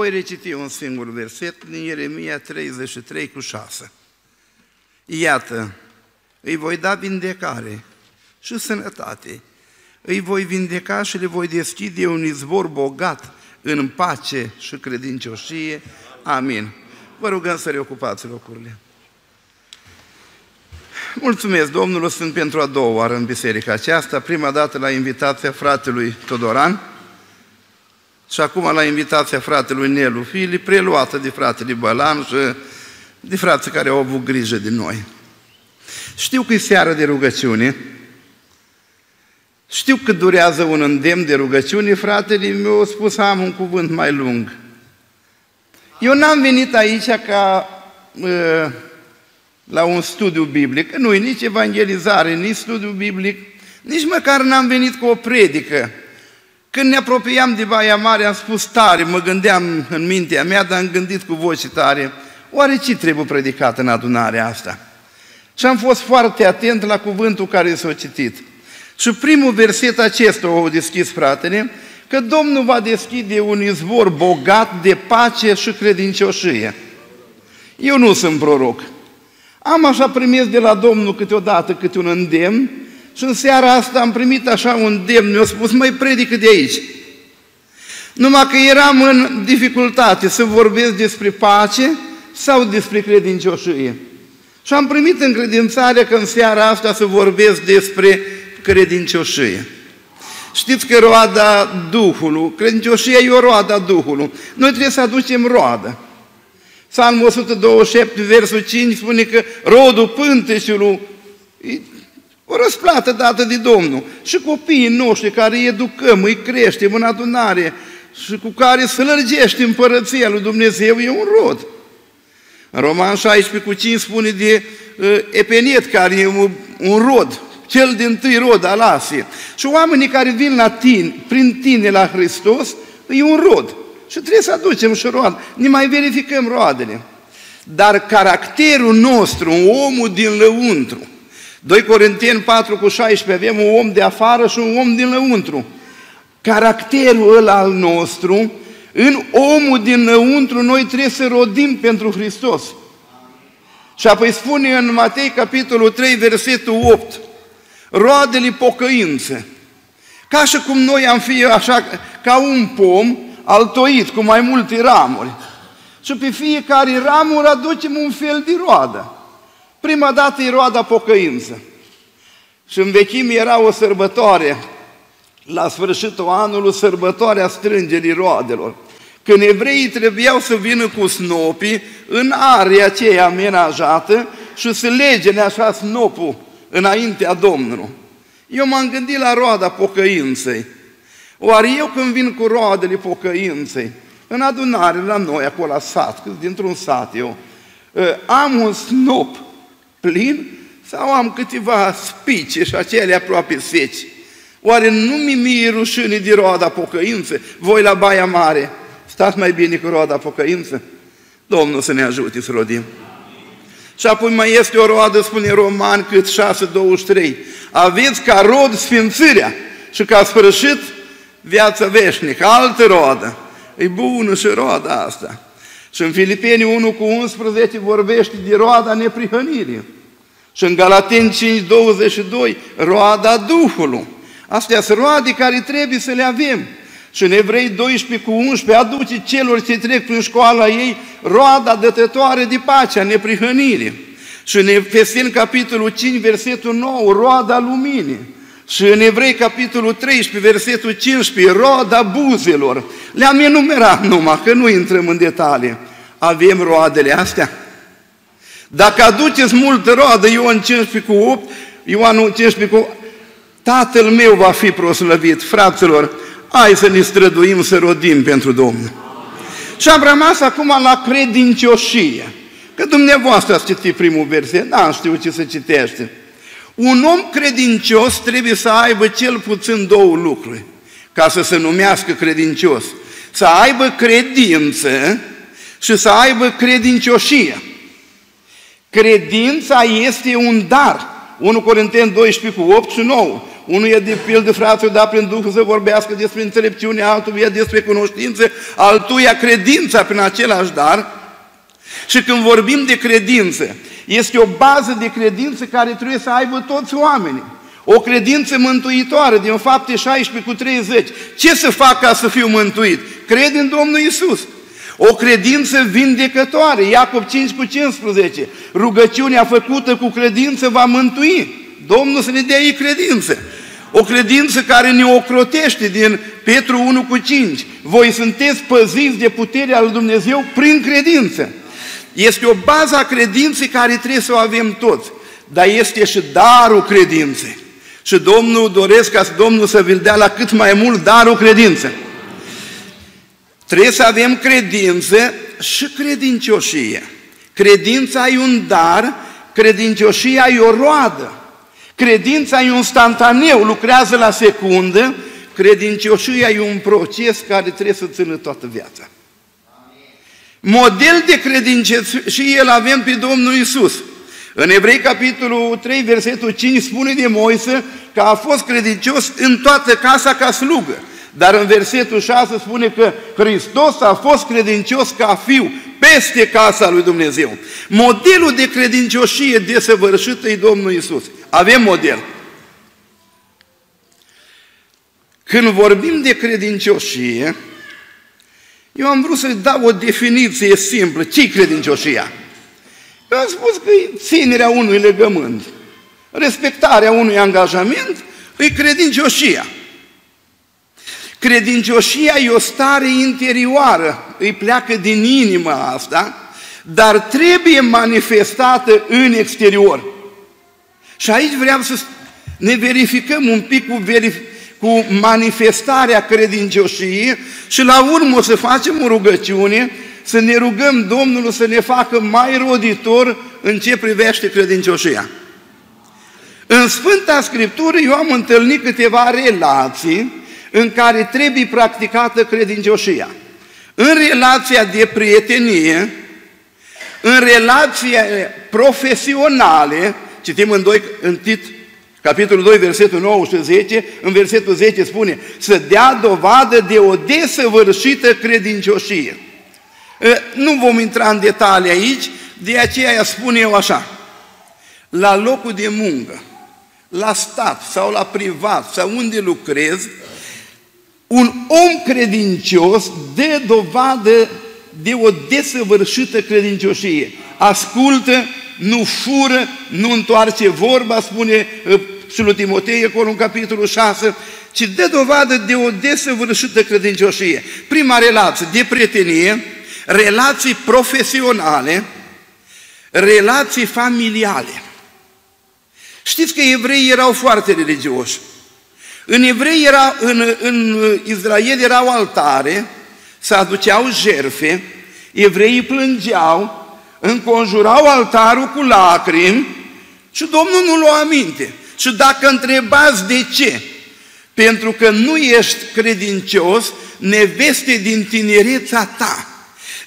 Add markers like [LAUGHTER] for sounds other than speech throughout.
voi reciti un singur verset din Ieremia 33 cu 6. Iată, îi voi da vindecare și sănătate. Îi voi vindeca și le voi deschide un izvor bogat în pace și credincioșie. Amin. Vă rugăm să reocupați locurile. Mulțumesc Domnului, sunt pentru a doua oară în biserica aceasta, prima dată la invitația fratelui Todoran și acum la invitația fratelui Nelu Filip, preluată de fratele Bălanș și de frații care au avut grijă de noi. Știu că e seară de rugăciune, știu că durează un îndemn de rugăciune, fratele meu a spus am un cuvânt mai lung. Eu n-am venit aici ca uh, la un studiu biblic, nu e nici evangelizare, nici studiu biblic, nici măcar n-am venit cu o predică. Când ne apropiam de Baia Mare, am spus tare, mă gândeam în mintea mea, dar am gândit cu voce tare, oare ce trebuie predicat în adunarea asta? Și am fost foarte atent la cuvântul care s-a citit. Și primul verset acesta o deschis fratele, că Domnul va deschide un izvor bogat de pace și credincioșie. Eu nu sunt proroc. Am așa primit de la Domnul câteodată câte un îndemn și în seara asta am primit așa un îndemn, mi-a spus, mai predică de aici. Numai că eram în dificultate să vorbesc despre pace sau despre credincioșie. Și am primit încredințarea că în seara asta să vorbesc despre credincioșie. Știți că roada Duhului, credincioșia e o roada Duhului. Noi trebuie să aducem roadă. Psalmul 127, versul 5 spune că rodul pânteșului e o răsplată dată de Domnul. Și copiii noștri care îi educăm, îi creștem în adunare și cu care să lărgește împărăția lui Dumnezeu, e un rod. În Roman 16 cu 5 spune de uh, Epeniet, care e un, un rod, cel din tâi rod al Asiei. Și oamenii care vin la tine, prin tine la Hristos, e un rod. Și trebuie să aducem și roade. Ne mai verificăm roadele. Dar caracterul nostru, omul din lăuntru, 2 Corinteni 4 cu 16, avem un om de afară și un om din lăuntru. Caracterul ăla al nostru, în omul din lăuntru, noi trebuie să rodim pentru Hristos. Și apoi spune în Matei, capitolul 3, versetul 8, roadele pocăință. Ca și cum noi am fi așa, ca un pom altoit cu mai multe ramuri. Și pe fiecare ramură aducem un fel de roadă. Prima dată e roada pocăință. Și în vechime era o sărbătoare, la sfârșitul anului, sărbătoarea strângerii roadelor. Când evreii trebuiau să vină cu snopii în area aceea amenajată și să legene așa snopul înaintea Domnului. Eu m-am gândit la roada pocăinței. Oare eu când vin cu roadele pocăinței, în adunare la noi, acolo la sat, dintr-un sat eu, ă, am un snop plin sau am câteva spice și acele aproape seci? Oare nu mi e rușine de roada pocăință? Voi la Baia Mare, stați mai bine cu roada pocăință? Domnul să ne ajute să rodim. Și apoi mai este o roadă, spune Roman, cât 6.23. Aveți ca rod sfințirea și ca sfârșit viața veșnică, altă roadă. E bună și roada asta. Și în Filipeni 1 cu 11 vorbește de roada neprihănirii. Și în Galateni 5, 22, roada Duhului. Astea sunt roade care trebuie să le avem. Și în Evrei 12 cu 11 aduce celor ce trec prin școala ei roada dătătoare de pacea, neprihănirii. Și în Efeseni capitolul 5, versetul 9, roada luminii. Și în Evrei, capitolul 13, versetul 15, roada buzelor. Le-am enumerat numai, că nu intrăm în detalii. Avem roadele astea? Dacă aduceți multă roadă, Ioan 15 cu 8, Ioan 15 cu 8, Tatăl meu va fi proslăvit, fraților, hai să ne străduim să rodim pentru Domnul. Și am rămas acum la credincioșie. Că dumneavoastră ați citit primul verset, n-am știut ce să citește. Un om credincios trebuie să aibă cel puțin două lucruri ca să se numească credincios. Să aibă credință și să aibă credincioșie. Credința este un dar. 1 Corinteni 12 cu 8 și 9. Unul e de pildă, frate, da prin Duhul să vorbească despre înțelepciune, altul e despre cunoștință, altuia credința prin același dar. Și când vorbim de credință, este o bază de credință care trebuie să aibă toți oamenii. O credință mântuitoare din fapte 16 cu 30. Ce să fac ca să fiu mântuit? Cred în Domnul Isus. O credință vindecătoare, Iacob 5 cu 15. Rugăciunea făcută cu credință va mântui. Domnul să ne dea ei credință. O credință care ne ocrotește din Petru 1 cu 5. Voi sunteți păziți de puterea lui Dumnezeu prin credință. Este o bază a credinței care trebuie să o avem toți. Dar este și darul credinței. Și Domnul doresc ca Domnul să vi dea la cât mai mult darul credință. Trebuie să avem credință și credincioșie. Credința e un dar, credincioșia e o roadă. Credința e un instantaneu, lucrează la secundă, credincioșia e un proces care trebuie să țină toată viața. Model de credincioșie îl avem pe Domnul Isus. În Evrei, capitolul 3, versetul 5, spune de Moise că a fost credincios în toată casa ca slugă. Dar în versetul 6 spune că Hristos a fost credincios ca fiu peste casa lui Dumnezeu. Modelul de credincioșie desăvârșită e Domnul Isus. Avem model. Când vorbim de credincioșie, eu am vrut să dau o definiție simplă. Ce-i credincioșia? Eu am spus că e ținerea unui legământ, respectarea unui angajament, e credincioșia. Credincioșia e o stare interioară, îi pleacă din inima asta, dar trebuie manifestată în exterior. Și aici vreau să ne verificăm un pic cu, verif- cu manifestarea credincioșiei și la urmă o să facem o rugăciune să ne rugăm Domnul să ne facă mai roditor în ce privește credincioșia. În Sfânta Scriptură eu am întâlnit câteva relații în care trebuie practicată credincioșia. În relația de prietenie, în relația profesionale, citim în, 2, în Tit, capitolul 2, versetul 9 și 10, în versetul 10 spune să dea dovadă de o desăvârșită credincioșie. Nu vom intra în detalii aici, de aceea spun eu așa, la locul de muncă, la stat sau la privat sau unde lucrez, un om credincios dă dovadă de o desăvârșită credincioșie. Ascultă, nu fură, nu întoarce vorba, spune uh, și lui Timotei acolo în capitolul 6, ci dă dovadă de o desăvârșită credincioșie. Prima relație de prietenie, relații profesionale, relații familiale. Știți că evreii erau foarte religioși. În evrei era, în, în Israel erau altare, se aduceau jerfe, evreii plângeau, înconjurau altarul cu lacrimi și Domnul nu lua aminte. Și dacă întrebați de ce, pentru că nu ești credincios, neveste din tinereța ta.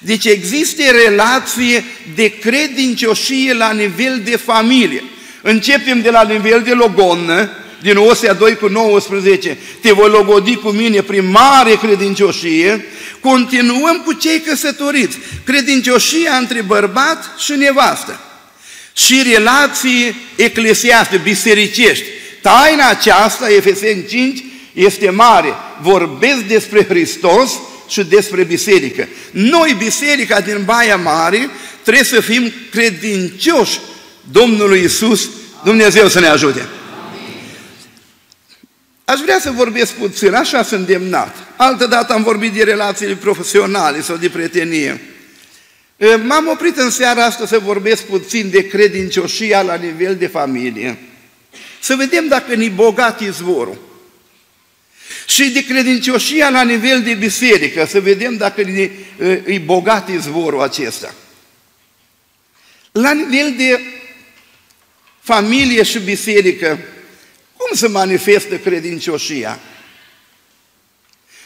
Deci există relație de credincioșie la nivel de familie. Începem de la nivel de logonă, din Osea 2 cu 19, te voi logodi cu mine prin mare credincioșie, continuăm cu cei căsătoriți, credincioșia între bărbat și nevastă și relații eclesiaste, bisericești. Taina aceasta, Efeseni 5, este mare. Vorbesc despre Hristos și despre biserică. Noi, biserica din Baia Mare, trebuie să fim credincioși Domnului Isus. Dumnezeu să ne ajute! Aș vrea să vorbesc puțin, așa sunt îndemnat. Altă dată am vorbit de relațiile profesionale sau de prietenie. M-am oprit în seara asta să vorbesc puțin de credincioșia la nivel de familie. Să vedem dacă ne bogat izvorul. Și de credincioșia la nivel de biserică, să vedem dacă ne, e bogat izvorul acesta. La nivel de familie și biserică, cum se manifestă credincioșia?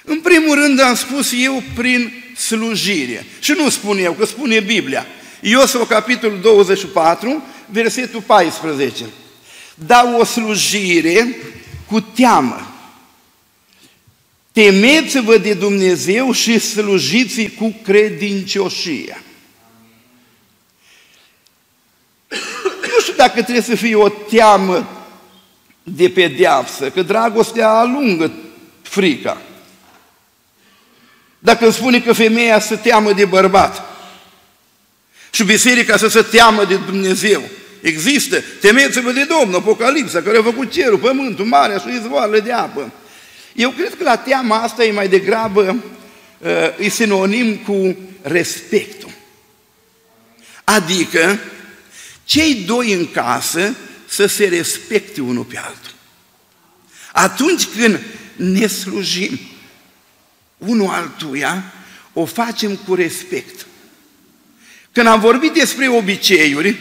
În primul rând am spus eu prin slujire. Și nu spun eu, că spune Biblia. Iosua, capitolul 24, versetul 14. Da o slujire cu teamă. Temeți-vă de Dumnezeu și slujiți cu credincioșie. Nu știu dacă trebuie să fie o teamă de pedeapsă, că dragostea alungă frica. Dacă îmi spune că femeia să teamă de bărbat și biserica să se teamă de Dumnezeu, există, temeți-vă de Domnul, Apocalipsa, care a făcut cerul, pământul, marea și izvoarele de apă. Eu cred că la teama asta e mai degrabă, uh, e sinonim cu respectul. Adică, cei doi în casă să se respecte unul pe altul. Atunci când ne slujim unul altuia, o facem cu respect. Când am vorbit despre obiceiuri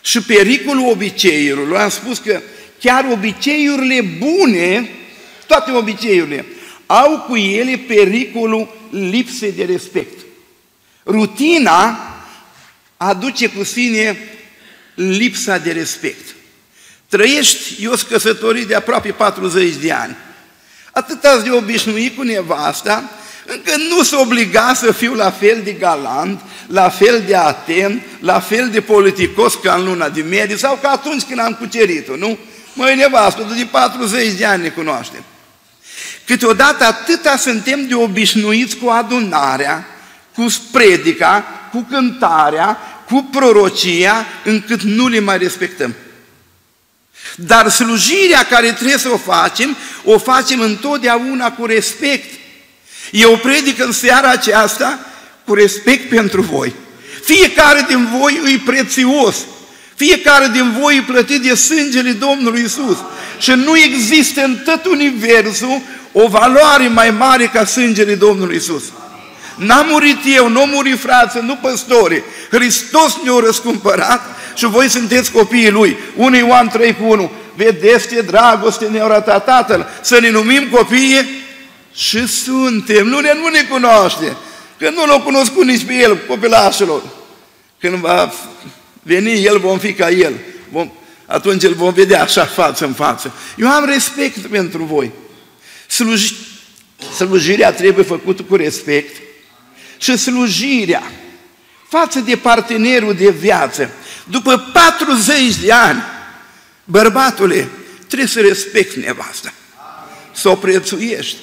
și pericolul obiceiurilor, am spus că chiar obiceiurile bune, toate obiceiurile, au cu ele pericolul lipsei de respect. Rutina aduce cu sine lipsa de respect. Trăiești, eu sunt căsătorit de aproape 40 de ani. Atât ați de obișnuit cu nevasta, încă nu sunt obligat să fiu la fel de galant, la fel de atent, la fel de politicos ca în luna de medie sau ca atunci când am cucerit-o, nu? Măi, nevastă, de 40 de ani ne cunoaștem. Câteodată atâta suntem de obișnuiți cu adunarea, cu predica, cu cântarea, cu prorocia, încât nu le mai respectăm. Dar slujirea care trebuie să o facem, o facem întotdeauna cu respect. Eu predic în seara aceasta cu respect pentru voi. Fiecare din voi îi prețios. Fiecare din voi e plătit de sângele Domnului Isus. Și nu există în tot universul o valoare mai mare ca sângele Domnului Isus. N-am murit eu, nu murit frață, nu păstori. Hristos ne-a răscumpărat și voi sunteți copiii Lui. 1 Ioan 3 cu 1. Vedeți ce dragoste ne-a arătat Tatăl, să ne numim copii și suntem. Nu ne, nu ne cunoaște, că nu l-au cunoscut nici pe El, copilașilor. Când va veni El, vom fi ca El. Vom, atunci îl vom vedea așa față în față. Eu am respect pentru voi. Sluj, slujirea trebuie făcută cu respect și slujirea față de partenerul de viață după 40 de ani, bărbatule, trebuie să respecti nevasta, să o prețuiești.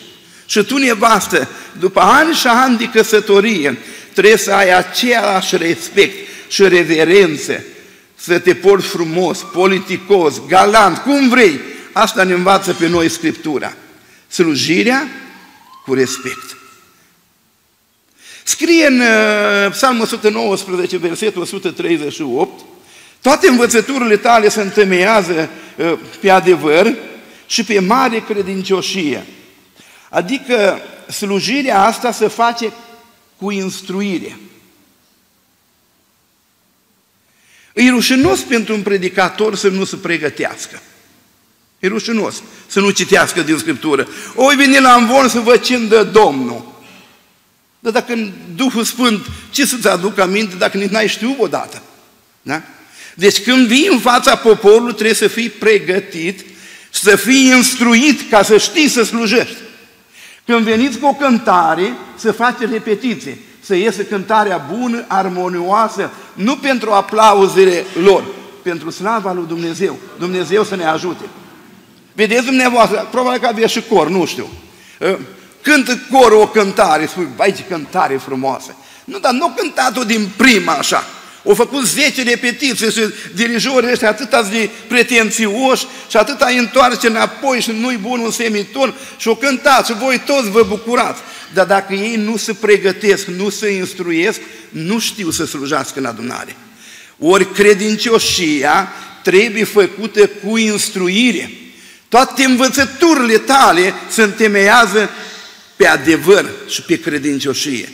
Și tu, nevastă, după ani și ani de căsătorie, trebuie să ai același respect și reverență, să te porți frumos, politicos, galant, cum vrei. Asta ne învață pe noi Scriptura. Slujirea cu respect. Scrie în uh, Psalmul 119, versetul 138, toate învățăturile tale se întemeiază uh, pe adevăr și pe mare credincioșie. Adică slujirea asta se face cu instruire. E rușinos pentru un predicator să nu se pregătească. E rușinos să nu citească din Scriptură. Oi veni la învon să vă cindă Domnul. Dar dacă Duhul Sfânt, ce să-ți aduc aminte dacă nici n-ai știut odată? Da? Deci când vii în fața poporului trebuie să fii pregătit, să fii instruit ca să știi să slujești. Când veniți cu o cântare, să faci repetiție, să iese cântarea bună, armonioasă, nu pentru aplauzele lor, pentru slava lui Dumnezeu. Dumnezeu să ne ajute. Vedeți dumneavoastră, probabil că aveți și cor, nu știu. Ă, cântă corul o cântare, spui, bai ce cântare frumoasă. Nu, dar nu cântat-o din prima așa. Au făcut 10 repetiții și dirijorii ăștia atâta de pretențioși și atâta îi întoarce înapoi și nu-i bun un semiton și o cântat și voi toți vă bucurați. Dar dacă ei nu se pregătesc, nu se instruiesc, nu știu să slujească în adunare. Ori credincioșia trebuie făcută cu instruire. Toate învățăturile tale se întemeiază pe adevăr și pe credincioșie.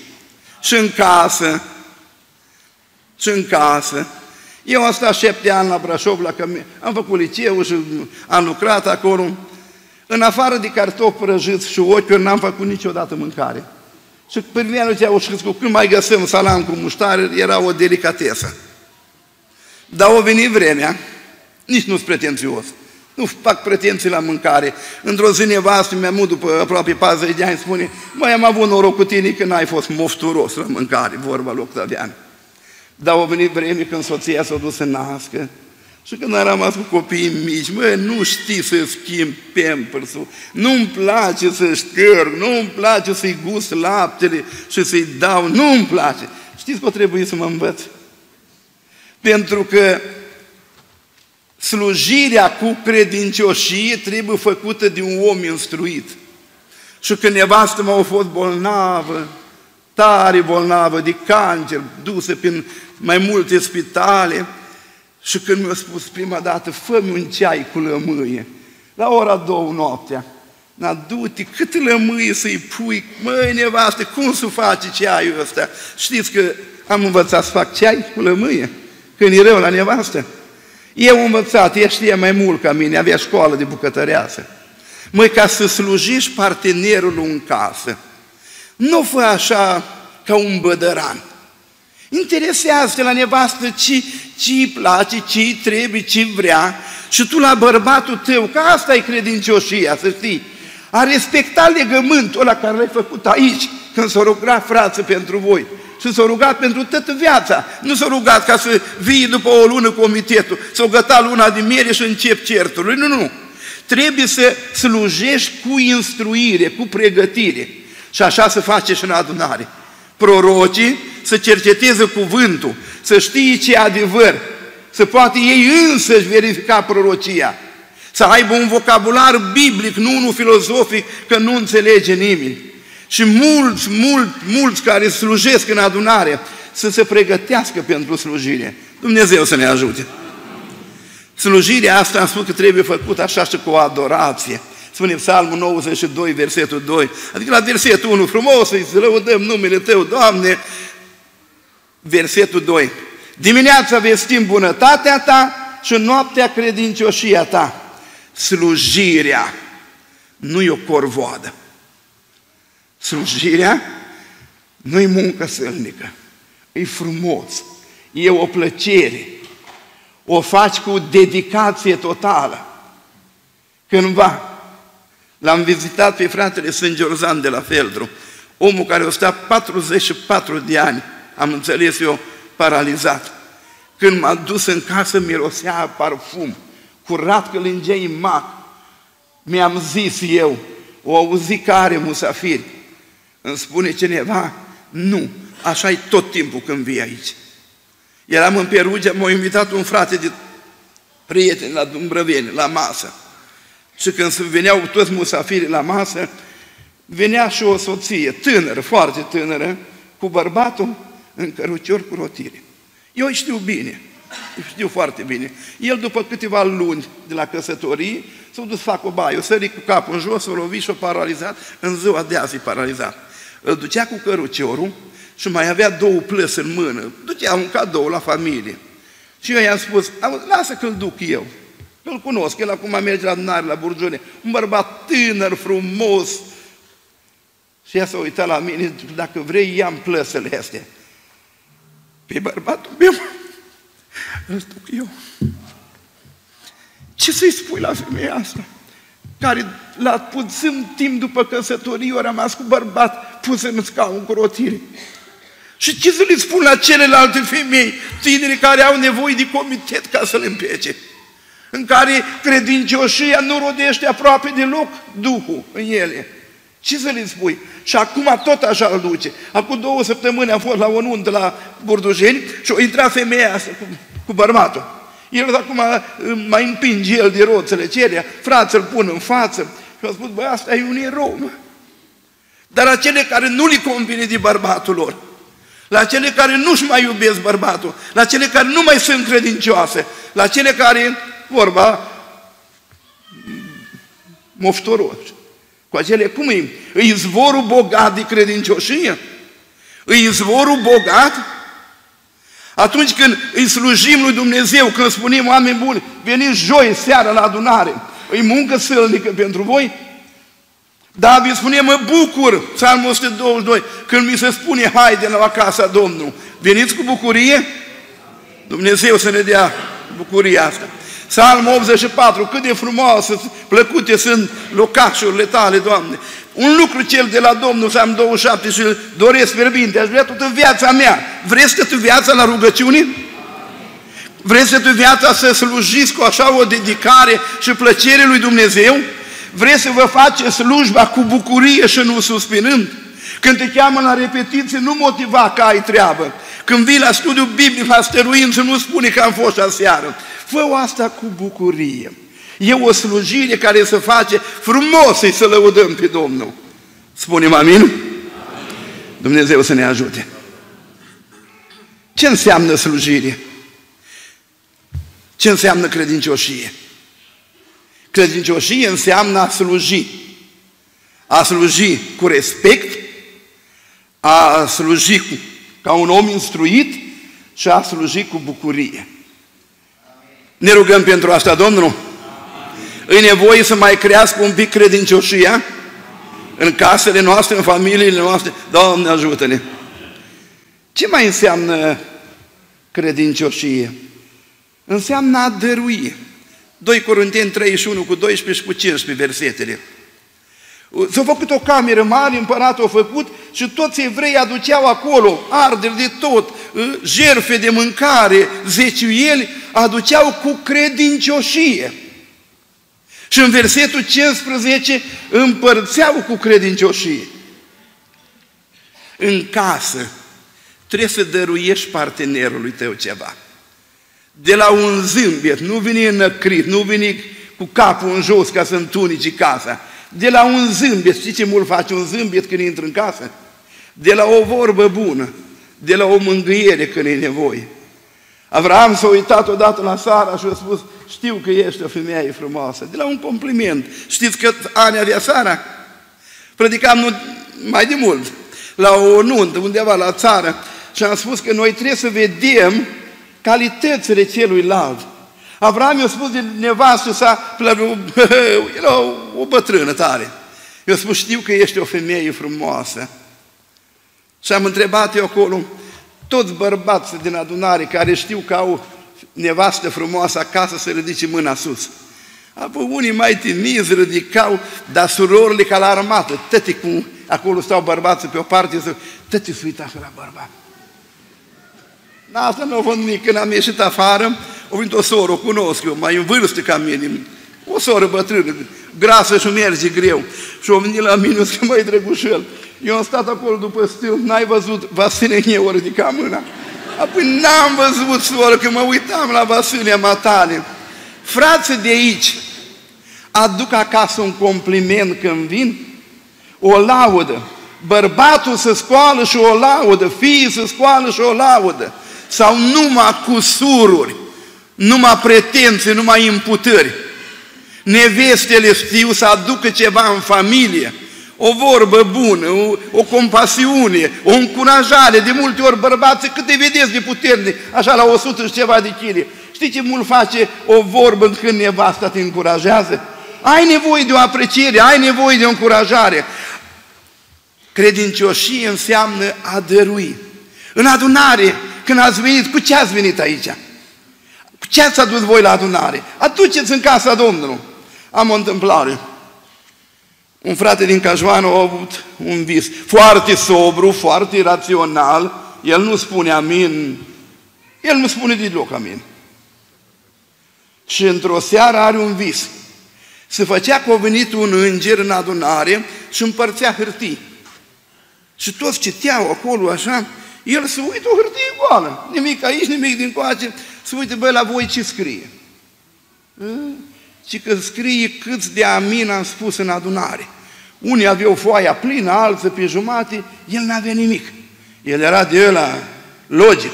Și în casă, și în casă. Eu am stat șapte ani la Brașov, la cămi... am făcut liceu și am lucrat acolo. În afară de cartofi prăjiți și ochiuri, n-am făcut niciodată mâncare. Și primeam zicea Oșcăscu, când mai găsim salam cu muștare, era o delicatesă. Dar o venit vremea, nici nu-s pretențios, Nu fac pretenții la mâncare. Într-o zi nevastă mi-a mult după aproape 40 de ani, spune, mai am avut noroc cu tine că n-ai fost mofturos la mâncare, vorba lui Octavian. Dar au venit vreme când soția s-a dus să nască și când am rămas cu copiii mici, mă, nu știi să schimb pampersul, nu-mi place să șterg, nu-mi place să-i gust laptele și să-i dau, nu-mi place. Știți că trebuie să mă învăț? Pentru că slujirea cu credincioșie trebuie făcută de un om instruit. Și când nevastă mă a fost bolnavă, tare bolnavă de cancer, dusă prin mai multe spitale, și când mi-a spus prima dată, fă un ceai cu lămâie, la ora două noaptea, Na, du-te, cât lămâie să-i pui, măi, nevastă, cum să faci ceaiul ăsta? Știți că am învățat să fac ceai cu lămâie, când e rău la nevastă. Eu am învățat, ea știe mai mult ca mine, avea școală de bucătăreasă. Măi, ca să slujești partenerul în casă, nu fă așa ca un bădăran. Interesează-te la nevastă ce, ce îi place, ce îi trebuie, ce vrea și tu la bărbatul tău, că asta e credincioșia, să știi, a respecta legământul ăla care l-ai făcut aici, când s-a rugat frață pentru voi și s-a rugat pentru toată viața. Nu s-a rugat ca să vii după o lună comitetul, să o găta luna de miere și încep certul. Nu, nu. Trebuie să slujești cu instruire, cu pregătire. Și așa se face și în adunare. Prorocii să cerceteze cuvântul, să știe ce adevăr, să poate ei însăși verifica prorocia, să aibă un vocabular biblic, nu unul filozofic, că nu înțelege nimeni. Și mulți, mulți, mulți care slujesc în adunare să se pregătească pentru slujire. Dumnezeu să ne ajute. Slujirea asta am spus că trebuie făcută așa și cu o adorație. Spune Psalmul 92, versetul 2. Adică la versetul 1, frumos să-i lăudăm numele Tău, Doamne. Versetul 2. Dimineața vestim bunătatea Ta și noaptea credincioșia Ta. Slujirea nu e o corvoadă. Slujirea nu e muncă sălnică, e frumos, e o plăcere, o faci cu dedicație totală. Cândva l-am vizitat pe fratele Sângiorzan de la Feldru, omul care o stat 44 de ani, am înțeles eu, paralizat. Când m-a dus în casă, mirosea parfum, curat că lingea mac. Mi-am zis eu, o auzi care musafiri, îmi spune cineva, nu, așa e tot timpul când vii aici. Eram în Perugia, m-a invitat un frate de prieteni la Dumbrăveni, la masă. Și când se veneau toți musafirii la masă, venea și o soție tânără, foarte tânără, cu bărbatul în cărucior cu rotire. Eu știu bine, știu foarte bine. El, după câteva luni de la căsătorie, s-a dus să facă o baie, o sări cu capul în jos, o lovi și o paralizat, în ziua de azi e paralizat. Îl ducea cu căruciorul și mai avea două plăsi în mână. Ducea un cadou la familie. Și eu i-am spus, lasă că-l duc eu. Îl cunosc, el acum merge la adunare, la Burjone. Un bărbat tânăr, frumos. Și ea s-a uitat la mine, dacă vrei, ia-mi plăsele astea. Pe bărbatul meu, [LAUGHS] îl duc eu. Ce să-i spui la femeia asta? Care la puțin timp după căsătorie a rămas cu bărbat pus în scaun cu rotire. Și ce să le spun la celelalte femei, tineri care au nevoie de comitet ca să le împece? În care credincioșia nu rodește aproape deloc Duhul în ele. Ce să le spui? Și acum tot așa îl duce. Acum două săptămâni am fost la o nuntă la Burdujeni și o intra femeia asta cu, cu bărbatul. El acum mai împinge el de roțele cerea, frață îl pun în față și a spus, băi, asta e un erou, mă. Dar acele care nu li convine de bărbatul lor, la cele care nu-și mai iubesc bărbatul, la cele care nu mai sunt credincioase, la cele care, vorba, moftoroși, cu acele, cum e? E izvorul bogat de credincioșie? E izvorul bogat atunci când îi slujim lui Dumnezeu, când spunem oameni buni, veniți joi seara la adunare, îi muncă sălnică pentru voi? David spune, mă bucur, Psalmul 122, când mi se spune, haide la casa Domnului. Veniți cu bucurie? Dumnezeu să ne dea bucuria asta. Psalm 84, cât de frumoase, plăcute sunt locașurile tale, Doamne. Un lucru cel de la Domnul, Psalm 27, și îl doresc fierbinte, aș vrea toată viața mea. Vreți tu viața la rugăciune? Vreți tu viața să slujiți cu așa o dedicare și plăcere lui Dumnezeu? Vreți să vă faceți slujba cu bucurie și nu suspinând? Când te cheamă la repetiție, nu motiva că ai treabă. Când vii la studiu biblic, la stăruință, nu spune că am fost aseară. fă asta cu bucurie. E o slujire care se face frumos să lăudăm pe Domnul. Spunem amin? amin? Dumnezeu să ne ajute. Ce înseamnă slujire? Ce înseamnă credincioșie? Credincioșie înseamnă a sluji. A sluji cu respect, a sluji cu, ca un om instruit și a sluji cu bucurie. Ne rugăm pentru asta, Domnul? E nevoie să mai crească un pic credincioșia în casele noastre, în familiile noastre. Doamne, ajută-ne! Ce mai înseamnă credincioșie? Înseamnă a dărui. 2 Corinteni 31 cu 12 și cu 15 versetele. S-a făcut o cameră mare, împăratul a făcut și toți evrei aduceau acolo arderi de tot, jerfe de mâncare, zeciuieli, aduceau cu credincioșie. Și în versetul 15 împărțeau cu credincioșie. În casă trebuie să dăruiești partenerului tău ceva. De la un zâmbet, nu vine înăcrit, nu vine cu capul în jos ca să întunici casa. De la un zâmbet, știi ce mult face un zâmbet când intră în casă? De la o vorbă bună, de la o mângâiere când e nevoie. Avram s-a uitat odată la Sara și a spus, știu că ești o femeie frumoasă, de la un compliment. Știți că ani avea Sara? Predicam nu, mai de mult, la o nuntă, undeva la țară, și am spus că noi trebuie să vedem calitățile celuilalt. Avram i-a spus de nevastă sa, [LAUGHS] era o, o bătrână tare. Eu spus, știu că ești o femeie frumoasă. Și am întrebat eu acolo, toți bărbații din adunare care știu că au nevastă frumoasă acasă să ridice mâna sus. Apoi unii mai timizi ridicau, dar surorile ca la armată, tăti cum acolo stau bărbații pe o parte, zic, tăti se uita la bărbat. Asta nu văd nimic. Când am ieșit afară, a venit o soră, o cunosc eu, mai în vârstă ca mine, o soră bătrână, grasă și merge greu. Și o venit la mine, că mai drăgușel. Eu am stat acolo după stil, n-ai văzut, Vasile o ridica mâna. Apoi n-am văzut, soră, că mă uitam la Vasilia Matale. Frații de aici aduc acasă un compliment când vin, o laudă. Bărbatul să scoală și o laudă, fiii să scoală și o laudă. Sau numai cu sururi, numai pretenții, numai imputări. Nevestele știu să aducă ceva în familie, o vorbă bună, o, o compasiune, o încurajare. De multe ori bărbații cât de vedeți de puternic, așa la 100 și ceva de chile. Știi ce mult face o vorbă când nevasta te încurajează? Ai nevoie de o apreciere, ai nevoie de o încurajare. Credincioșie înseamnă a dărui. În adunare, când ați venit, cu ce ați venit aici? Cu ce ați adus voi la adunare? Aduceți în casa Domnului. Am o întâmplare. Un frate din Cajuan a avut un vis foarte sobru, foarte rațional. El nu spune amin. El nu spune deloc amin. Și într-o seară are un vis. Se făcea că a venit un înger în adunare și împărțea hârtii. Și toți citeau acolo așa, el se uită o hârtie goală, nimic aici, nimic din coace, se uită, băi, la voi ce scrie? Și că scrie câți de amin am spus în adunare. Unii aveau foaia plină, alții pe jumate, el n-avea nimic. El era de ăla logic.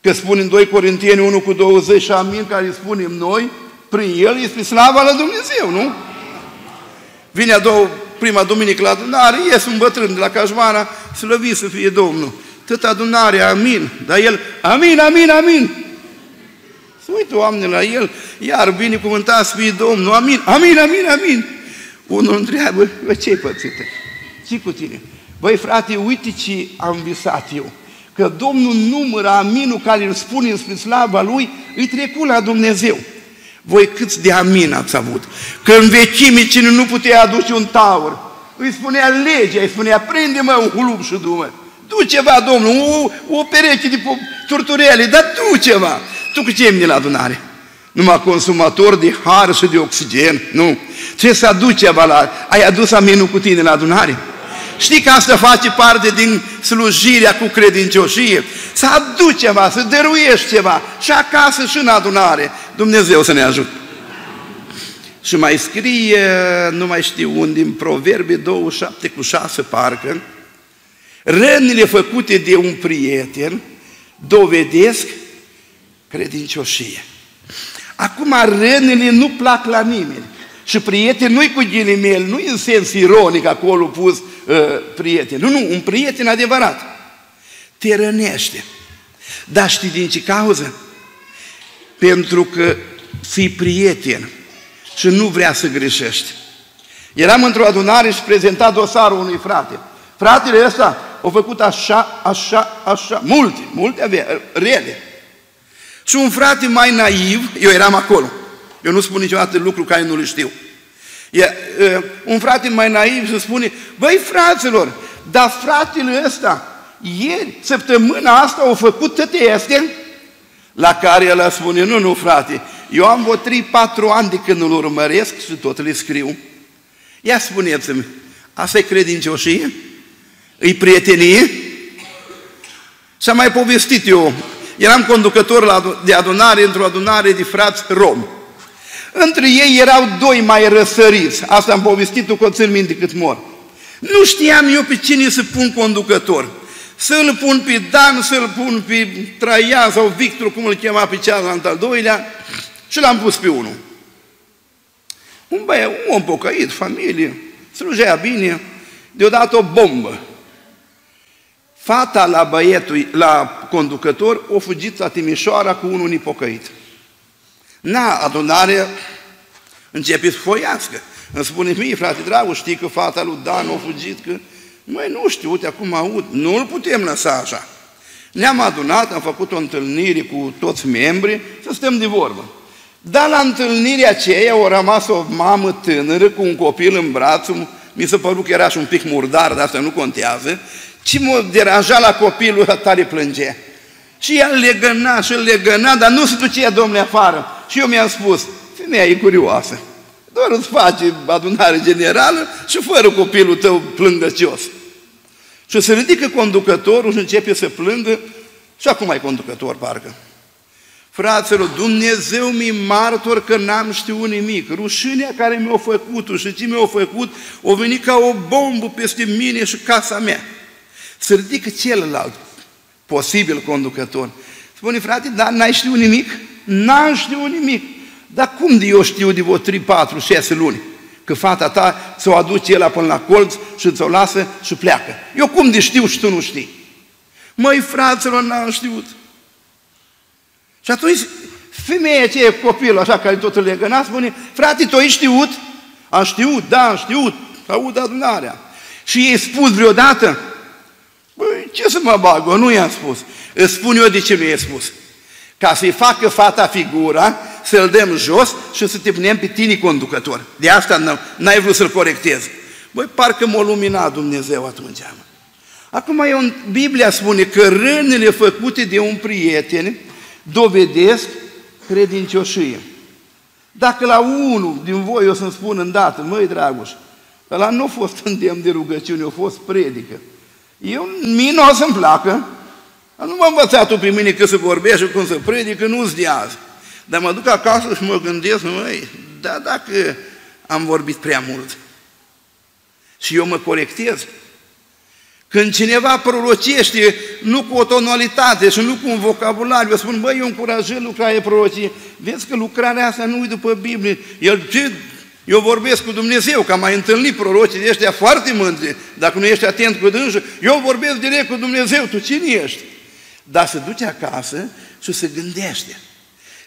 Că spune în 2 Corinteni 1 cu 20 și amin, care spunem noi, prin el este slava la Dumnezeu, nu? Vine a doua, prima duminică la adunare, ies un bătrân de la Cajmana, slăvit să fie Domnul. Tot adunarea, amin. Dar el, amin, amin, amin. Să uită oamenii la el, iar binecuvântat să fie Domnul, amin, amin, amin, amin. Unul întreabă, bă, ce-ai pățită? ce cu tine? Băi, frate, uite ce am visat eu. Că Domnul numără aminul care îl spune spre slava Lui îi trecut la Dumnezeu. Voi câți de amin ați avut? Că în vechimii cine nu putea aduce un taur, îi spunea legea, îi spunea, prinde-mă un hulub și du-mă. Du ceva, Domnul, o, o pereche de turturele, dar du ceva. Tu cu ce la adunare? Numai consumator de har și de oxigen, nu. Trebuie să aduci ceva la... Ai adus aminul cu tine la adunare? Știi că asta face parte din slujirea cu credincioșie? Să aduci ceva, să dăruiești ceva și acasă și în adunare. Dumnezeu să ne ajute. Și mai scrie, nu mai știu unde, în Proverbe 27 cu 6 parcă, rănile făcute de un prieten dovedesc credincioșie. Acum rănile nu plac la nimeni. Și prieten nu-i cu ghilimel, nu în sens ironic acolo pus uh, prieten. Nu, nu, un prieten adevărat. Te rănește. Dar știi din ce cauză? Pentru că fii prieten și nu vrea să greșești. Eram într-o adunare și prezenta dosarul unui frate. Fratele ăsta a făcut așa, așa, așa, multe, multe avea, rele. Și un frate mai naiv, eu eram acolo, eu nu spun niciodată lucru care nu-l știu. E, e, un frate mai naiv se spune, băi fraților, dar fratele ăsta, ieri, săptămâna asta, au făcut toate astea? La care el spune, nu, nu frate, eu am vreo 3-4 ani de când îl urmăresc și tot le scriu. Ia spuneți-mi, asta e credincioșie? Îi prietenie? Și am mai povestit eu, eram conducător de adunare într-o adunare de frați romi. Între ei erau doi mai răsăriți. Asta am povestit-o că o țin minte cât mor. Nu știam eu pe cine să pun conducător. Să-l pun pe Dan, să-l pun pe Traian sau Victor, cum îl chema pe cealaltă al doilea, și l-am pus pe unul. Un băiat, un om pocăit, familie, slujea bine, deodată o bombă. Fata la băietul, la conducător, o fugit la Timișoara cu unul nipocăit. Na, adunarea începe să foiască. Îmi spune mie, frate dragul, știi că fata lui Dan a fugit, că... Măi, nu știu, uite, acum aud, nu îl putem lăsa așa. Ne-am adunat, am făcut o întâlnire cu toți membrii, să stăm de vorbă. Dar la întâlnirea aceea a rămas o mamă tânără cu un copil în brațul, mi se păru că era și un pic murdar, dar asta nu contează, ce mă deranja la copilul, tare plângea. Și el legăna și legăna, dar nu se ducea domnule afară. Și eu mi-am spus, femeia e curioasă. Doar îți face adunare generală și fără copilul tău plângăcios. Și se ridică conducătorul și începe să plângă și acum ai conducător, parcă. Fraților, Dumnezeu mi martor că n-am știut nimic. Rușinea care mi-a făcut și ce mi-a făcut, o venit ca o bombă peste mine și casa mea. Se ridică celălalt, posibil conducător. Spune, frate, dar n-ai știut nimic? N-am știut nimic. Dar cum de eu știu de vreo 3, 4, 6 luni? Că fata ta ți-o aduce el până la colț și ți-o lasă și pleacă. Eu cum de știu și tu nu știi? Măi, fraților, n-am știut. Și atunci femeia ce e copilul așa care tot îl legăna spune, frate, tu ai știut? Am știut, da, am știut, aud adunarea. Și ei spus vreodată, băi, ce să mă bag, nu i-am spus. Îți spun eu de ce nu i-ai spus. Ca să-i facă fata figura, să-l dăm jos și să te punem pe tine conducător. De asta n-ai vrut să-l corectezi. Băi, parcă m-a luminat Dumnezeu atunci. Acum eu, Biblia spune că rănile făcute de un prieten dovedesc credincioșie. Dacă la unul din voi o să-mi spun îndată, măi draguș, ăla nu a fost [LAUGHS] îndemn de rugăciune, a fost predică. Eu, mie nu o să-mi placă, nu m-a învățat tu pe mine că să vorbești și cum să predică, nu-ți de azi. Dar mă duc acasă și mă gândesc, măi, da, dacă am vorbit prea mult și eu mă corectez, când cineva prorocește, nu cu o tonalitate și nu cu un vocabular, eu spun, băi, eu încurajez lucrarea prorocie. Vezi că lucrarea asta nu e după Biblie. El, ce, eu vorbesc cu Dumnezeu, că am mai întâlnit prorocii de ăștia foarte mândri, dacă nu ești atent cu dânsul, eu vorbesc direct cu Dumnezeu, tu cine ești? Dar se duce acasă și se gândește.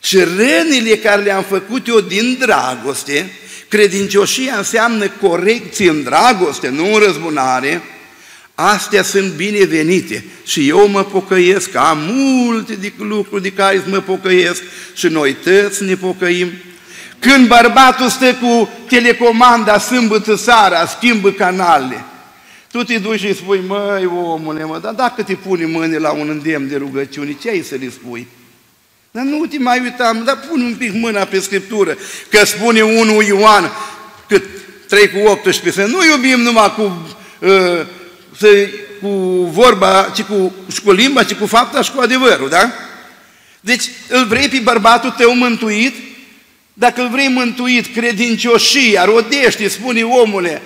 Și rănile care le-am făcut eu din dragoste, credincioșia înseamnă corecție în dragoste, nu în răzbunare, Astea sunt binevenite și eu mă pocăiesc, am multe de lucruri de care mă pocăiesc și noi toți ne pocăim. Când bărbatul stă cu telecomanda sâmbătă seara, schimbă canalele, tu te duci și spui, măi, omule, mă, dar dacă te pune mâine la un îndemn de rugăciune, ce ai să le spui? Dar nu te mai uitam, dar pune un pic mâna pe Scriptură, că spune 1 Ioan, cât 3 cu 18, să nu iubim numai cu, uh, să, cu vorba, ci cu, și cu limba, ci cu fapta și cu adevărul, da? Deci îl vrei pe bărbatul tău mântuit? Dacă îl vrei mântuit, credincioșia, rodește, spune omule,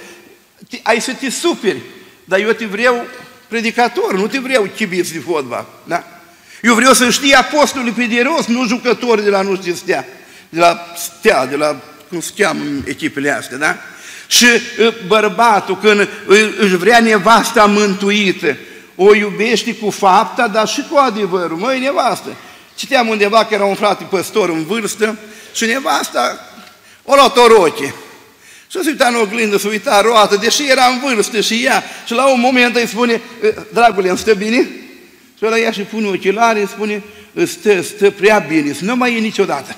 ai să te superi, dar eu te vreau predicator, nu te vreau chibiți de fotbal, da? Eu vreau să știi apostolii pe de rost, nu jucători de la nu știu stea, de la stea, de la cum se cheamă echipele astea, da? Și ă, bărbatul, când își vrea nevasta mântuită, o iubește cu fapta, dar și cu adevărul. Măi, nevastă, citeam undeva că era un frate păstor în vârstă și nevasta o luat o roche. Și se uita în oglindă, se uita roată, deși era în vârstă și ea. Și la un moment îi spune, ă, dragule, îmi stă bine? Și ăla ia și pune ochelare, îi spune, stă, stă prea bine, să nu mai e niciodată.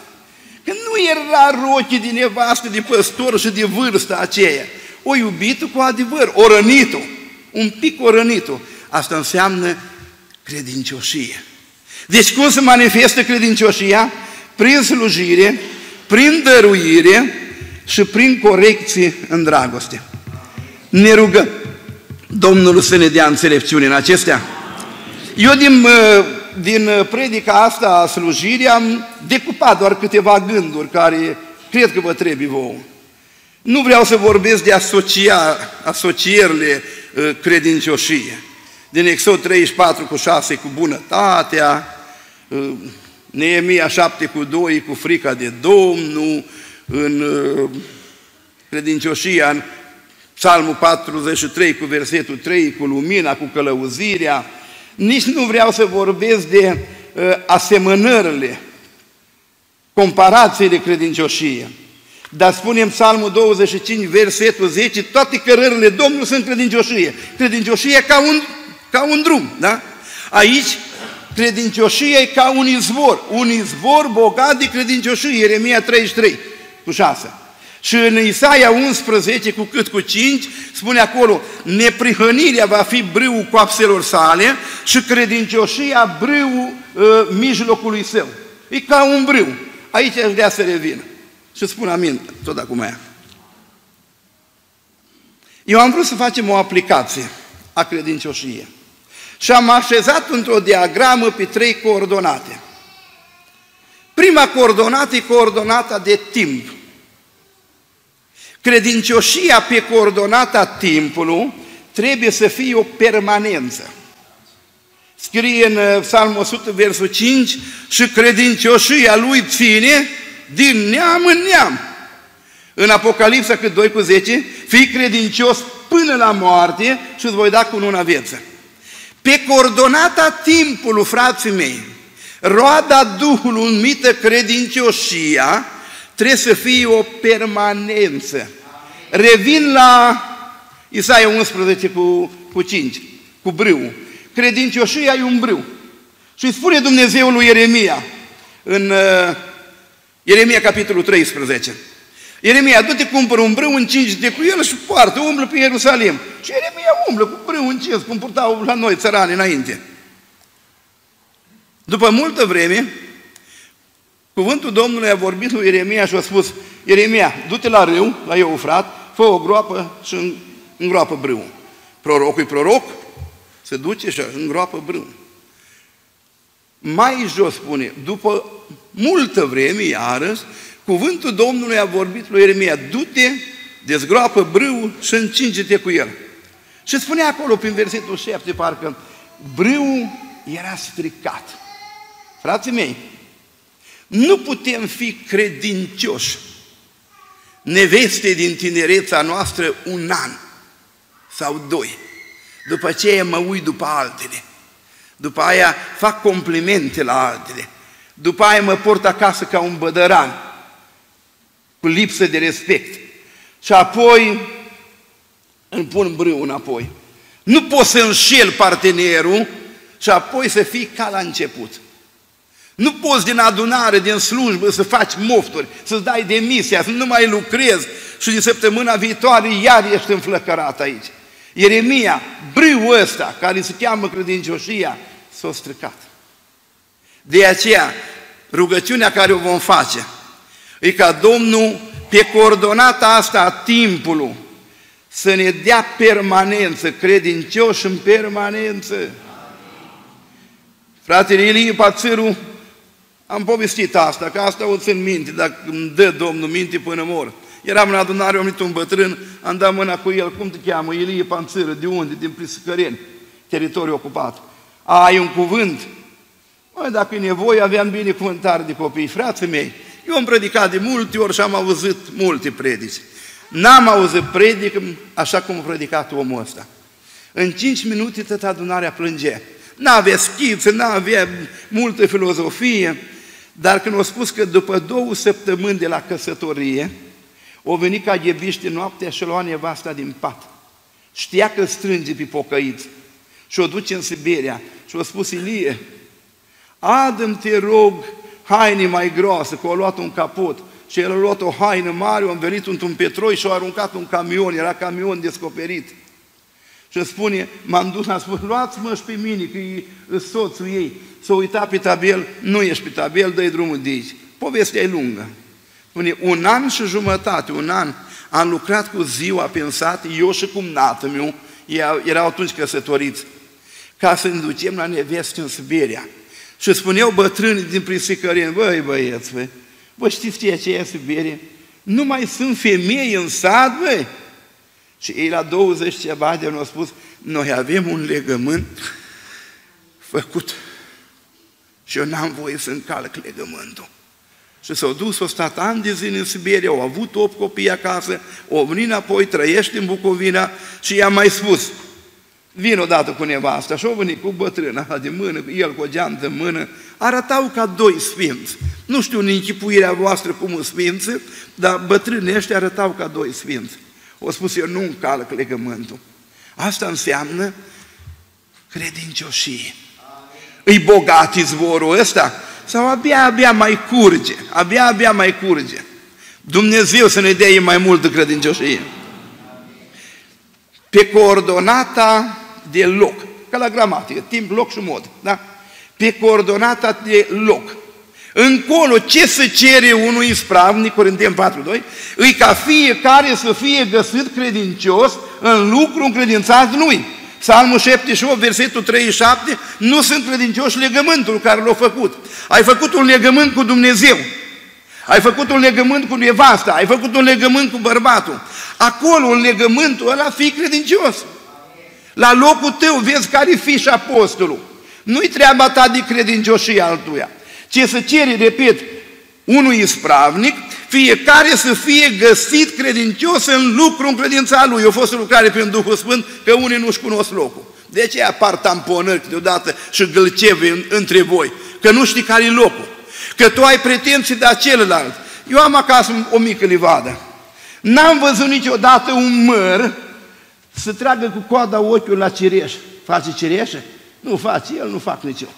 Că nu era rochii din nevastă, de păstor și de vârstă aceea. O iubită cu adevăr, o rănită, un pic o rănită. Asta înseamnă credincioșie. Deci cum se manifestă credincioșia? Prin slujire, prin dăruire și prin corecție în dragoste. Ne rugăm Domnul să ne dea înțelepciune în acestea. Eu din din uh, predica asta a slujirii am decupat doar câteva gânduri care cred că vă trebuie vouă. Nu vreau să vorbesc de asocia, asocierile uh, credincioșie. Din Exod 34 cu 6 cu bunătatea, uh, Neemia 7 cu 2 cu frica de Domnul, în credincioșia, în Psalmul 43 cu versetul 3 cu lumina, cu călăuzirea, nici nu vreau să vorbesc de uh, asemănările, comparațiile credincioșie. Dar spunem Psalmul 25, versetul 10, toate cărările Domnului sunt credincioșie. Credincioșie ca un, ca un drum, da? Aici, credincioșie e ca un izvor, un izvor bogat de credincioșie, Ieremia 33, cu 6. Și în Isaia 11, cu cât cu 5, spune acolo, neprihănirea va fi brâul coapselor sale și credincioșia brâul uh, mijlocului său. E ca un brâu. Aici aș vrea să revină. Și spun amin tot acum aia. Eu am vrut să facem o aplicație a credincioșiei. Și am așezat într-o diagramă pe trei coordonate. Prima coordonată e coordonata de timp. Credincioșia pe coordonata timpului trebuie să fie o permanență. Scrie în uh, Psalmul 100, versul 5, și credincioșia lui ține din neam în neam. În Apocalipsa, cât 2 cu 10, fii credincios până la moarte și îți voi da cu una viață. Pe coordonata timpului, frații mei, roada Duhului numită credincioșia, trebuie să fie o permanență. Revin la Isaia 11 cu, cu 5, cu brâu. Credincioșia e un brâu. Și spune Dumnezeu lui Ieremia în uh, Ieremia capitolul 13. Ieremia, du-te cumpără un brâu, încingi-te cu el și poartă, umblă prin Ierusalim. Și Ieremia umblă cu brâu încins, cum purtau la noi țărani înainte. După multă vreme, Cuvântul Domnului a vorbit lui Ieremia și a spus, Ieremia, du-te la râu, la Eufrat, fă o groapă și îngroapă brâul. Prorocul e proroc, se duce și îngroapă brâul. Mai jos spune, după multă vreme, iarăși, cuvântul Domnului a vorbit lui Ieremia, du-te, dezgroapă brâul și încinge-te cu el. Și spune acolo, prin versetul 7, parcă, brâul era stricat. Frații mei, nu putem fi credincioși neveste din tinereța noastră un an sau doi. După aceea mă uit după altele. După aia fac complimente la altele. După aia mă port acasă ca un bădăran, cu lipsă de respect. Și apoi îmi pun brâu înapoi. Nu poți să înșel partenerul și apoi să fii ca la început. Nu poți din adunare, din slujbă să faci mofturi, să-ți dai demisia, să nu mai lucrezi și din săptămâna viitoare iar ești înflăcărat aici. Ieremia, brâul ăsta, care se cheamă credincioșia, s-a stricat. De aceea, rugăciunea care o vom face, e ca Domnul, pe coordonata asta a timpului, să ne dea permanență, credincioși în permanență. Fratele Ilie Pațâru, am povestit asta, că asta o țin minte, dacă îmi dă Domnul minte până mor. Eram în adunare, am venit un bătrân, am dat mâna cu el, cum te cheamă? Ilie Panțără, de unde? Din Priscăreni, teritoriu ocupat. Ai un cuvânt? Măi, dacă e nevoie, aveam binecuvântare de copii. Frații mei, eu am predicat de multe ori și am auzit multe predici. N-am auzit predic așa cum a predicat omul ăsta. În cinci minute tot adunarea plânge. N-avea schițe, n-avea multă filozofie, dar când a spus că după două săptămâni de la căsătorie, o venit ca ghebiște noaptea și lua nevasta din pat. Știa că strânge pe pocăiți și o duce în Siberia și a spus, Ilie, adă te rog, haine mai groasă, că a luat un capot și el a luat o haină mare, a învelit într-un petroi și a aruncat un camion, era camion descoperit. Și spune, m-am dus, am spus, luați-mă și pe mine, că e soțul ei. S-a uitat pe tabel, nu ești pe tabel, dă drumul de aici. Povestea e lungă. Spune, un an și jumătate, un an, am lucrat cu ziua pensat, eu și cum nată meu, erau atunci căsătoriți, ca să ne ducem la neveste în Siberia. Și spuneau bătrânii din Prisicărin, băi băieți, băi, Vă știți ce e Siberie? Nu mai sunt femei în sat, băi? Și ei la 20 ceva de au spus, noi avem un legământ făcut și eu n-am voie să încalc legământul. Și s-au dus, au stat ani de zile în Siberia, au avut 8 copii acasă, au venit înapoi, trăiește în Bucovina și i-a mai spus, vin odată cu nevasta și au venit cu bătrâna de mână, el cu o geantă în mână, arătau ca doi sfinți. Nu știu în închipuirea voastră cum sunt sfinți, dar bătrânii ăștia arătau ca doi sfinți. O spus, eu nu încalc legământul. Asta înseamnă credincioșie. Îi bogat izvorul ăsta? Sau abia, abia mai curge? Abia, abia mai curge. Dumnezeu să ne dea mai multă credincioșie. Pe coordonata de loc, ca la gramatică, timp, loc și mod, da? Pe coordonata de loc. Încolo, ce se cere unui ispravnic, Corintien 4.2, îi ca fiecare să fie găsit credincios în lucru încredințat lui. Psalmul 78, versetul 37, nu sunt credincioși legământul care l-a făcut. Ai făcut un legământ cu Dumnezeu, ai făcut un legământ cu nevasta, ai făcut un legământ cu bărbatul. Acolo, în legământul ăla, fii credincios. La locul tău vezi care fi și apostolul. Nu-i treaba ta de credincioșie altuia, ci să ceri, repet, unui ispravnic, fiecare să fie găsit credincios în lucru în credința lui. Eu fost o lucrare prin Duhul Sfânt, că unii nu-și cunosc locul. De ce apar tamponări câteodată și gâlceve între voi? Că nu știi care e locul. Că tu ai pretenții de celălalt. Eu am acasă o mică livadă. N-am văzut niciodată un măr să tragă cu coada ochiul la cireș. Face cireșe? Nu face, el nu fac nici eu.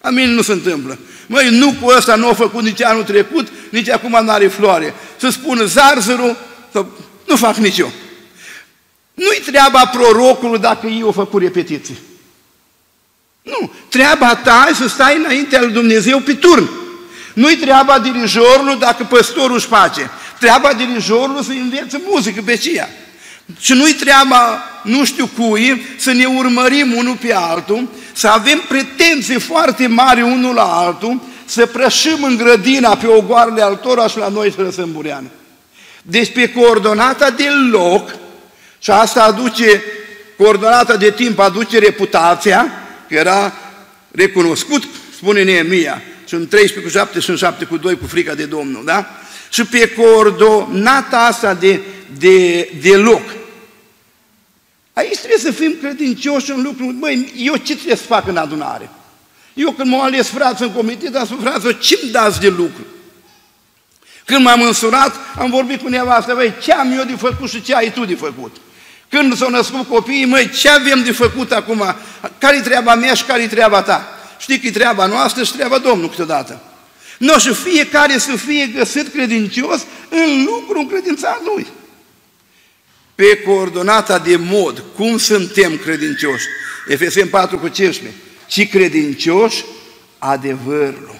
A mine nu se întâmplă. Măi, nu cu ăsta nu a făcut nici anul trecut, nici acum nu are floare. Să spună zarzărul, să... nu fac nici eu. Nu-i treaba prorocului dacă eu au făcut repetiții. Nu, treaba ta e să stai înaintea lui Dumnezeu pe turn. Nu-i treaba dirijorului dacă păstorul își face. Treaba dirijorului să învețe muzică pe ceea. Și nu-i treaba nu știu cui să ne urmărim unul pe altul, să avem pretenții foarte mari unul la altul, să prășim în grădina pe ogoarele altora și la noi să lăsăm bureană. Deci pe coordonata de loc, și asta aduce, coordonata de timp aduce reputația, că era recunoscut, spune Neemia, sunt 13 cu 7 și 7 cu 2 cu frica de Domnul, da? Și pe coordonata asta de, de, de loc. Aici trebuie să fim credincioși în lucru. Măi, eu ce trebuie să fac în adunare? Eu când m-am ales frață în comitet, am spus, frață, ce-mi dați de lucru? Când m-am însurat, am vorbit cu nevastă, băi, ce am eu de făcut și ce ai tu de făcut? Când s-au născut copiii, măi, ce avem de făcut acum? Care-i treaba mea și care-i treaba ta? Știi că e treaba noastră și treaba Domnului câteodată. Nu, și fiecare să fie găsit credincios în lucru încredințat lui. Pe coordonata de mod, cum suntem credincioși? Efesem 4 cu 15. Ci credincioși adevărul.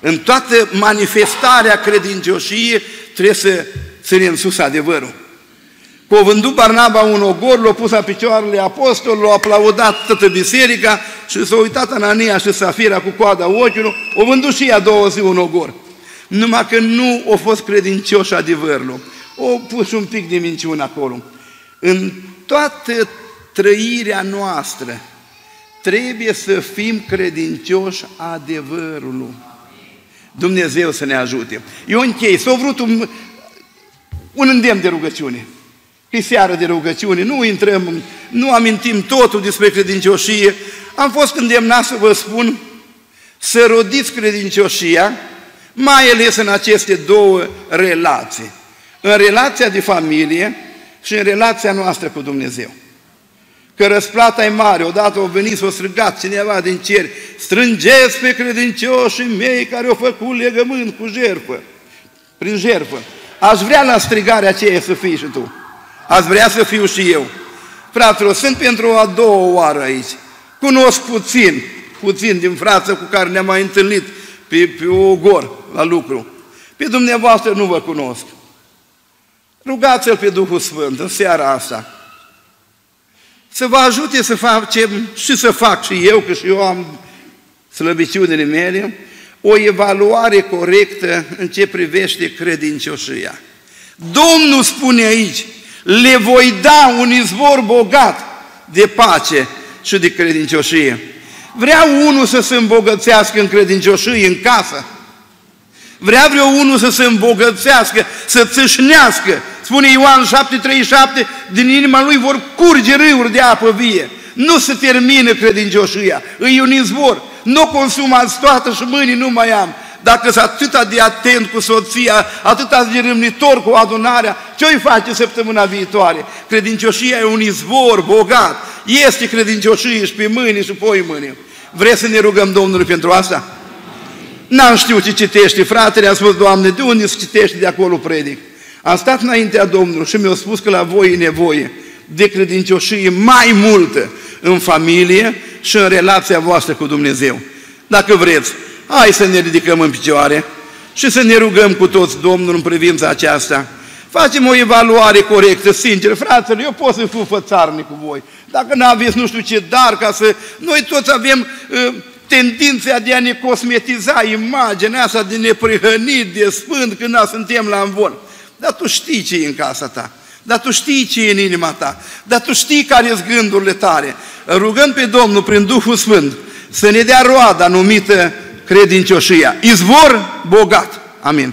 În toată manifestarea credincioșiei trebuie să ținem sus adevărul. Cu o vândut Barnaba un ogor, l-a pus la picioarele apostol, l-a aplaudat toată biserica și s-a uitat Anania și Safira cu coada ochiului, o vândut și ea două zi un ogor. Numai că nu au fost credincioși adevărul. O pus un pic de minciună acolo. În toată trăirea noastră trebuie să fim credincioși adevărului. Dumnezeu să ne ajute. Eu închei, s-a vrut un, un îndemn de rugăciune. E seară de rugăciune, nu intrăm, nu amintim totul despre credincioșie. Am fost îndemnat să vă spun să rodiți credincioșia, mai ales în aceste două relații. În relația de familie și în relația noastră cu Dumnezeu. Că răsplata e mare, odată au venit, s-a strigat cineva din cer, strângeți pe credincioșii mei care au făcut legământ cu jerfă, prin jerfă. Aș vrea la strigarea aceea să fii și tu. Ați vrea să fiu și eu. Fraților, sunt pentru a doua oară aici. Cunosc puțin, puțin din frață cu care ne-am mai întâlnit pe, pe ogor la lucru. Pe dumneavoastră nu vă cunosc. Rugați-L pe Duhul Sfânt în seara asta. Să vă ajute să facem și să fac și eu, că și eu am slăbiciunile mele, o evaluare corectă în ce privește credincioșia. Domnul spune aici, le voi da un izvor bogat de pace și de credincioșie. Vrea unul să se îmbogățească în credincioșie în casă. Vrea vreo unul să se îmbogățească, să țâșnească. Spune Ioan 7,37, din inima lui vor curge râuri de apă vie. Nu se termină credincioșia, îi un izvor. Nu consumați toată și mâinii nu mai am. Dacă sunt atât de atent cu soția, atât de râmnitor cu adunarea, ce îi face săptămâna viitoare? Credincioșia e un izvor bogat. Este credincioșie și pe mâini și pe mâini. Vreți să ne rugăm Domnului pentru asta? N-am știut ce citește fratele, am spus, Doamne, de unde se citește de acolo predic? Am stat înaintea Domnului și mi-a spus că la voi e nevoie de credincioșie mai multă în familie și în relația voastră cu Dumnezeu. Dacă vreți, Hai să ne ridicăm în picioare și să ne rugăm cu toți Domnul în privința aceasta. Facem o evaluare corectă, sincer, fraților, eu pot să fiu fățarnic cu voi. Dacă nu aveți nu știu ce dar, ca să... Noi toți avem uh, tendința de a ne cosmetiza imaginea asta de neprihănit, de sfânt, când suntem la învol. Dar tu știi ce e în casa ta. Dar tu știi ce e în inima ta. Dar tu știi care sunt gândurile tale. Rugăm pe Domnul prin Duhul Sfânt să ne dea roada numită credincioșia. Izvor bogat. Amin.